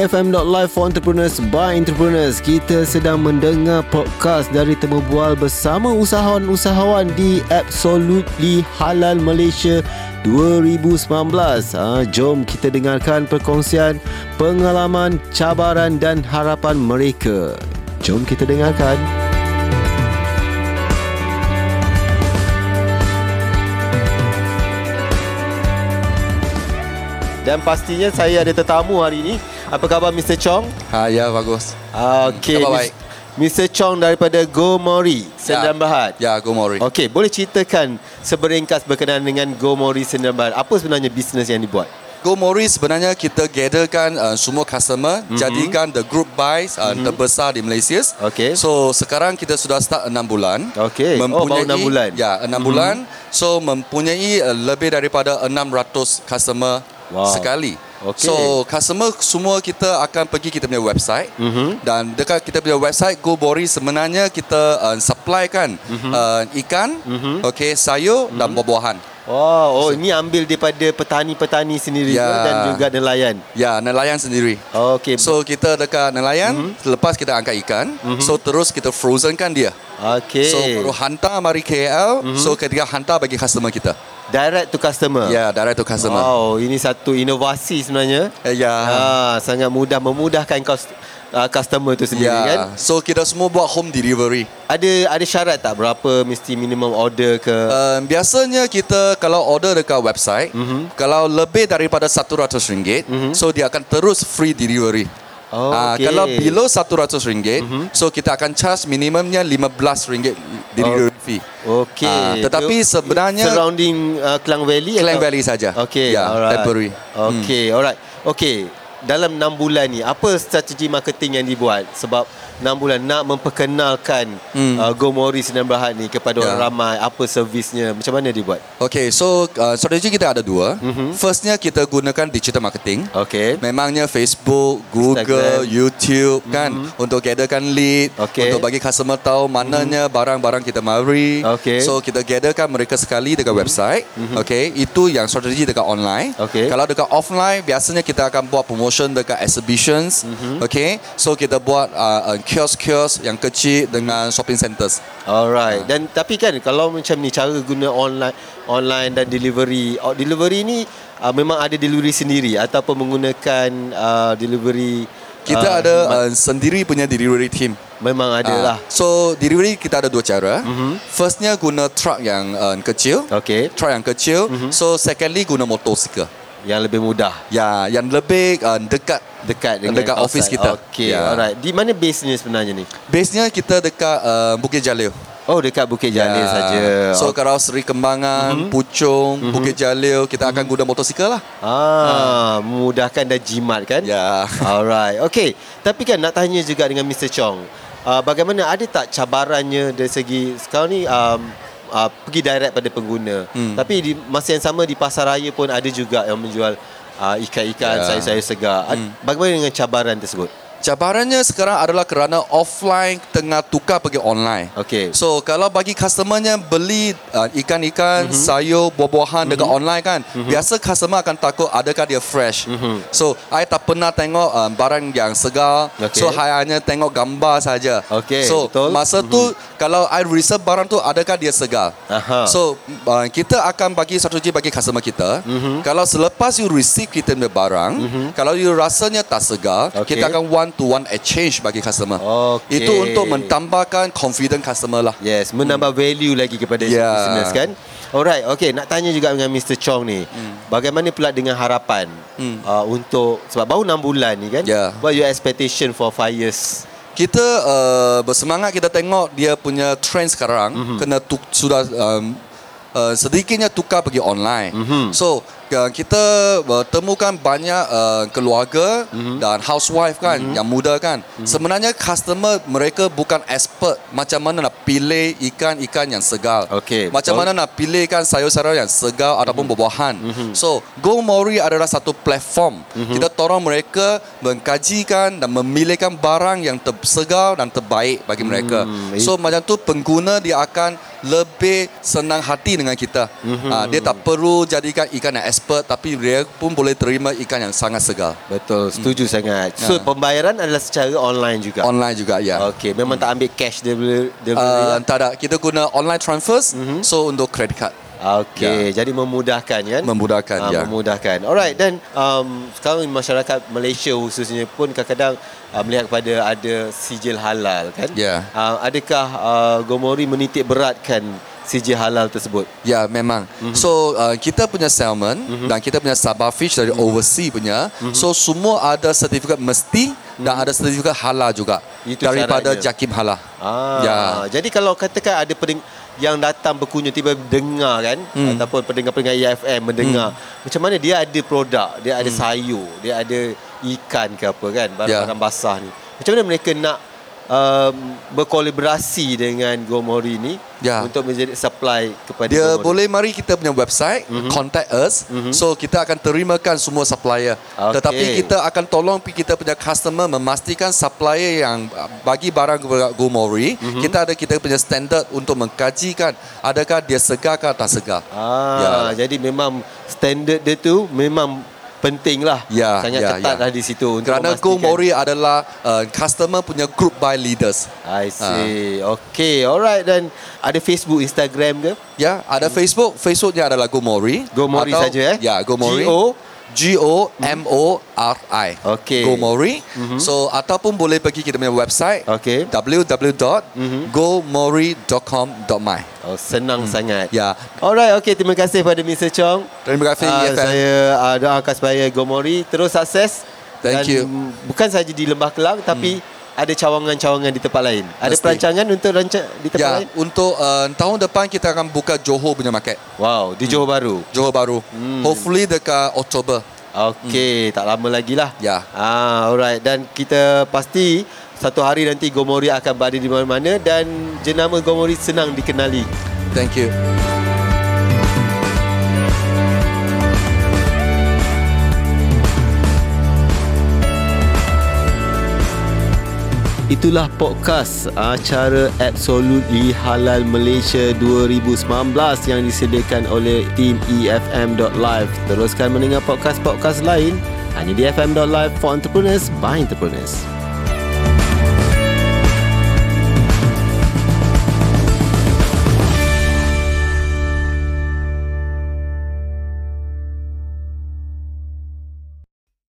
BFM.live for entrepreneurs by entrepreneurs. Kita sedang mendengar podcast dari Temu Bual bersama usahawan-usahawan di Absolutely Halal Malaysia 2019. Ha, jom kita dengarkan perkongsian pengalaman, cabaran dan harapan mereka. Jom kita dengarkan. Dan pastinya saya ada tetamu hari ini. Apa khabar Mr. Chong? Ha, ya, bagus. Okey. Khabar baik. Mr. Chong daripada Go Mori, Sendirian. Ya, go Mori. Okey, boleh ceritakan seberingkas berkenaan dengan Go Mori Sendirian Berhad. Apa sebenarnya bisnes yang dibuat? Go Mori sebenarnya kita gatherkan uh, semua customer, mm-hmm. jadikan the group buys uh, mm-hmm. terbesar di Malaysia. Okey. So, sekarang kita sudah start 6 bulan. Okey. Oh, baru enam bulan. Ya, 6 mm-hmm. bulan. So, mempunyai uh, lebih daripada 600 customer Wow. sekali. Okey. So, customer semua kita akan pergi kita punya website Mhm. dan dekat kita punya website Go Bori sebenarnya kita uh, supply kan Mhm. uh, ikan, okey, sayur dan buah-buahan. Wow, oh ini ambil daripada petani-petani sendiri ke dan juga nelayan. Ya, nelayan sendiri. Okey. So kita dekat nelayan, mm-hmm. lepas kita angkat ikan, mm-hmm. so terus kita frozenkan dia. Okey. So baru hantar mari KL, mm-hmm. so ketika hantar bagi customer kita. Direct to customer. Ya, yeah, direct to customer. Wow, ini satu inovasi sebenarnya. Eh, ya. Ah, sangat mudah memudahkan kos, uh, customer itu sendiri Ya, kan. so kita semua buat home delivery. Ada ada syarat tak berapa mesti minimum order ke? Uh, biasanya kita kalau order dekat website, mm-hmm. kalau lebih daripada RM100, mm-hmm. so dia akan terus free delivery. Oh, Ah, okey. Kalau below RM100, mm-hmm. so kita akan charge minimumnya RM15 delivery fee. Okey. Ah, tetapi Itu sebenarnya surrounding uh, Klang Valley Klang atau- Valley saja. Okey, Ya, alright. temporary. Okey, alright. Okey, dalam 6 bulan ni apa strategi marketing yang dibuat sebab 6 bulan nak memperkenalkan Hmm. uh, Go Mori Sinan Berhad ni kepada Ya. orang ramai apa servisnya macam mana dibuat? Okay, so uh, strategi kita ada dua. Mhm. Mm-hmm. Firstnya kita gunakan digital marketing. Okey. Memangnya Facebook, Google, Instagram. YouTube kan mm-hmm. untuk gatherkan lead, Okey. untuk bagi customer tahu mananya mm-hmm. barang-barang kita mari. Okey. So kita gatherkan mereka sekali dekat mm-hmm. website. Mm-hmm. Okay, itu yang strategi dekat online. Okey. Kalau dekat offline biasanya kita akan buat promotion dekat exhibitions. Mm-hmm. Okay, so kita buat uh, kios-kios yang kecil dengan shopping centers. Alright. Dan tapi kan kalau macam ni cara guna online online dan delivery, oh, delivery ni uh, memang ada delivery sendiri ataupun menggunakan uh, delivery Kita uh, ada uh, sendiri punya delivery team. memang ada Ah, lah. So delivery kita ada dua cara. Mhm. Mm-hmm. Firstnya guna truck yang uh, kecil. Okey. Truck yang kecil. Mhm. Mm-hmm. So secondly guna motosikal. Yang lebih mudah Ya, yang lebih uh, dekat dekat dengan dekat office outside. kita. Okey, Ya. alright. Di mana base-nya sebenarnya ni? Base-nya kita dekat uh, Bukit Jalil. Oh, dekat Bukit Jalil saja. So Okey. kalau Seri Kembangan, mm-hmm. Puchong, mm-hmm. Bukit Jalil, kita akan guna motosikal lah. Ah, memudahkan dan jimat kan? Ya. Alright. Okey. Tapi kan nak tanya juga dengan Mr. Chong. Uh, bagaimana ada tak cabarannya dari segi sekarang ni um, uh, pergi direct pada pengguna. Hmm. Tapi di masa yang sama di pasar raya pun ada juga yang menjual uh, ikan-ikan, Ya. sayur-sayur segar. Hmm. Bagaimana dengan cabaran tersebut? Cabarannya sekarang adalah kerana offline tengah tukar pergi online. Okey. So kalau bagi customernya beli uh, ikan-ikan, Mhm. mm-hmm. sayur, buah-buahan mm-hmm. dekat online kan, mm-hmm. biasa customer akan takut adakah dia fresh. Mhm. Mm-hmm. So I tak pernah tengok uh, barang yang segar. Okey. So I hanya tengok gambar saja. Okey, So betul. masa mm-hmm. tu kalau I research barang tu adakah dia segar. Aha. So uh, kita akan bagi strategi bagi customer kita. Mhm. Mm-hmm. Kalau selepas you receive kita punya barang, mm-hmm. kalau you rasanya tak segar, Okey. kita akan one to one exchange bagi customer. Okey. Itu untuk mentambahkan confident customer lah. Yes, menambah value lagi kepada Ya. business kan. Alright, okay. Nak tanya juga dengan Mr. Chong ni. Bagaimana pula dengan harapan Hmm. uh, untuk sebab baru 6 bulan ni kan? Ya. What your expectation for 5 years? Kita uh, bersemangat kita tengok dia punya trend sekarang Mhm. mm-hmm. kena tu, sudah um, uh, sedikitnya tukar pergi online. Mhm. So uh, kita uh, temukan banyak uh, keluarga Mhm. mm-hmm. dan housewife kan mm-hmm. yang muda kan. Mm-hmm. Sebenarnya customer mereka bukan expert macam mana nak pilih ikan-ikan yang segar. Okey, Macam betul. mana nak pilihkan sayur-sayur yang segar mm-hmm. ataupun buah-buahan. Mm-hmm. So Go Mori adalah satu platform. Mm-hmm. Kita tolong mereka mengkajikan dan memilihkan barang yang tersegar dan terbaik bagi mereka. Hmm, So macam tu pengguna dia akan lebih senang hati dengan kita. Mhm. Ah, dia tak perlu jadikan ikan yang expert tapi dia pun boleh terima ikan yang sangat segar. Betul, setuju sangat. So Ya. pembayaran adalah secara online juga. Online juga ya. Okey, memang tak ambil cash delivery. Uh, delivery tak ada. Kita guna online transfers. Mhm. So untuk credit card Okey, jadi memudahkan kan? memudahkan Ah, ya. memudahkan. Alright dan um, sekarang masyarakat Malaysia khususnya pun kadang-kadang uh, melihat kepada ada sijil halal kan? Ya. Uh, adakah uh, Gomori menitik beratkan sijil halal tersebut? Ya memang. Mhm. So uh, kita punya salmon dan kita punya sabah fish dari Mhm. overseas punya. So semua ada sertifikat mesti dan ada sertifikat halal juga Itu daripada syaratnya. Jakim halal. Ah, Ya. Jadi kalau katakan ada pendeng- yang datang berkunjung tiba dengar kan Hmm. ataupun pendengar-pendengar EFM mendengar macam mana dia ada produk, dia Hmm. ada sayur, dia ada ikan ke apa kan, Ya. barang-barang basah ni. Macam mana mereka nak um, berkolaborasi dengan Gomori ni Ya. untuk menjadi supply kepada Dia Gomori? boleh mari kita punya website, contact us. So kita akan terimakan semua supplier. Okey. Tetapi kita akan tolong kita punya customer memastikan supplier yang bagi barang kepada Gomori, kita ada kita punya standard untuk mengkajikan adakah dia segar ke tak segar. Ah, jadi memang standard dia tu memang penting lah. Ya, Sangat ya, ketat ya. lah di situ untuk Kerana memastikan. Gomori adalah uh, customer punya group buy leaders. I see. Okay, alright. Dan ada Facebook, Instagram ke? Ya, ada Facebook. Facebooknya adalah Gomori. Gomori Atau- saja, eh? Ya. G-O? G O M O R I. Okey. Gomori. So ataupun boleh pergi kita punya website Okey. www.gomori.com.my. Oh, senang sangat. Ya. Alright, okay. Terima kasih pada Mr. Chong. Terima kasih EFM. saya uh, doakan supaya Gomori terus sukses. Thank Dan you. Bukan saja di Lembah Kelang, tapi ada cawangan-cawangan di tempat lain. Ada Mesti. perancangan untuk rancang di tempat Ya, lain? untuk uh, tahun depan kita akan buka Johor punya market. Wow, di Johor Baru. Johor baru. Hmm. Hopefully dekat Oktober. Okey, tak lama lagi lah. Ya. Ah, alright. Dan kita pasti satu hari nanti Gomori akan berada di mana-mana dan jenama Gomori senang dikenali. Thank you. Itulah podcast acara Absolutely Halal Malaysia 2019 yang disediakan oleh tim EFM.live. Teruskan mendengar podcast-podcast lain hanya di FM.live for entrepreneurs by entrepreneurs.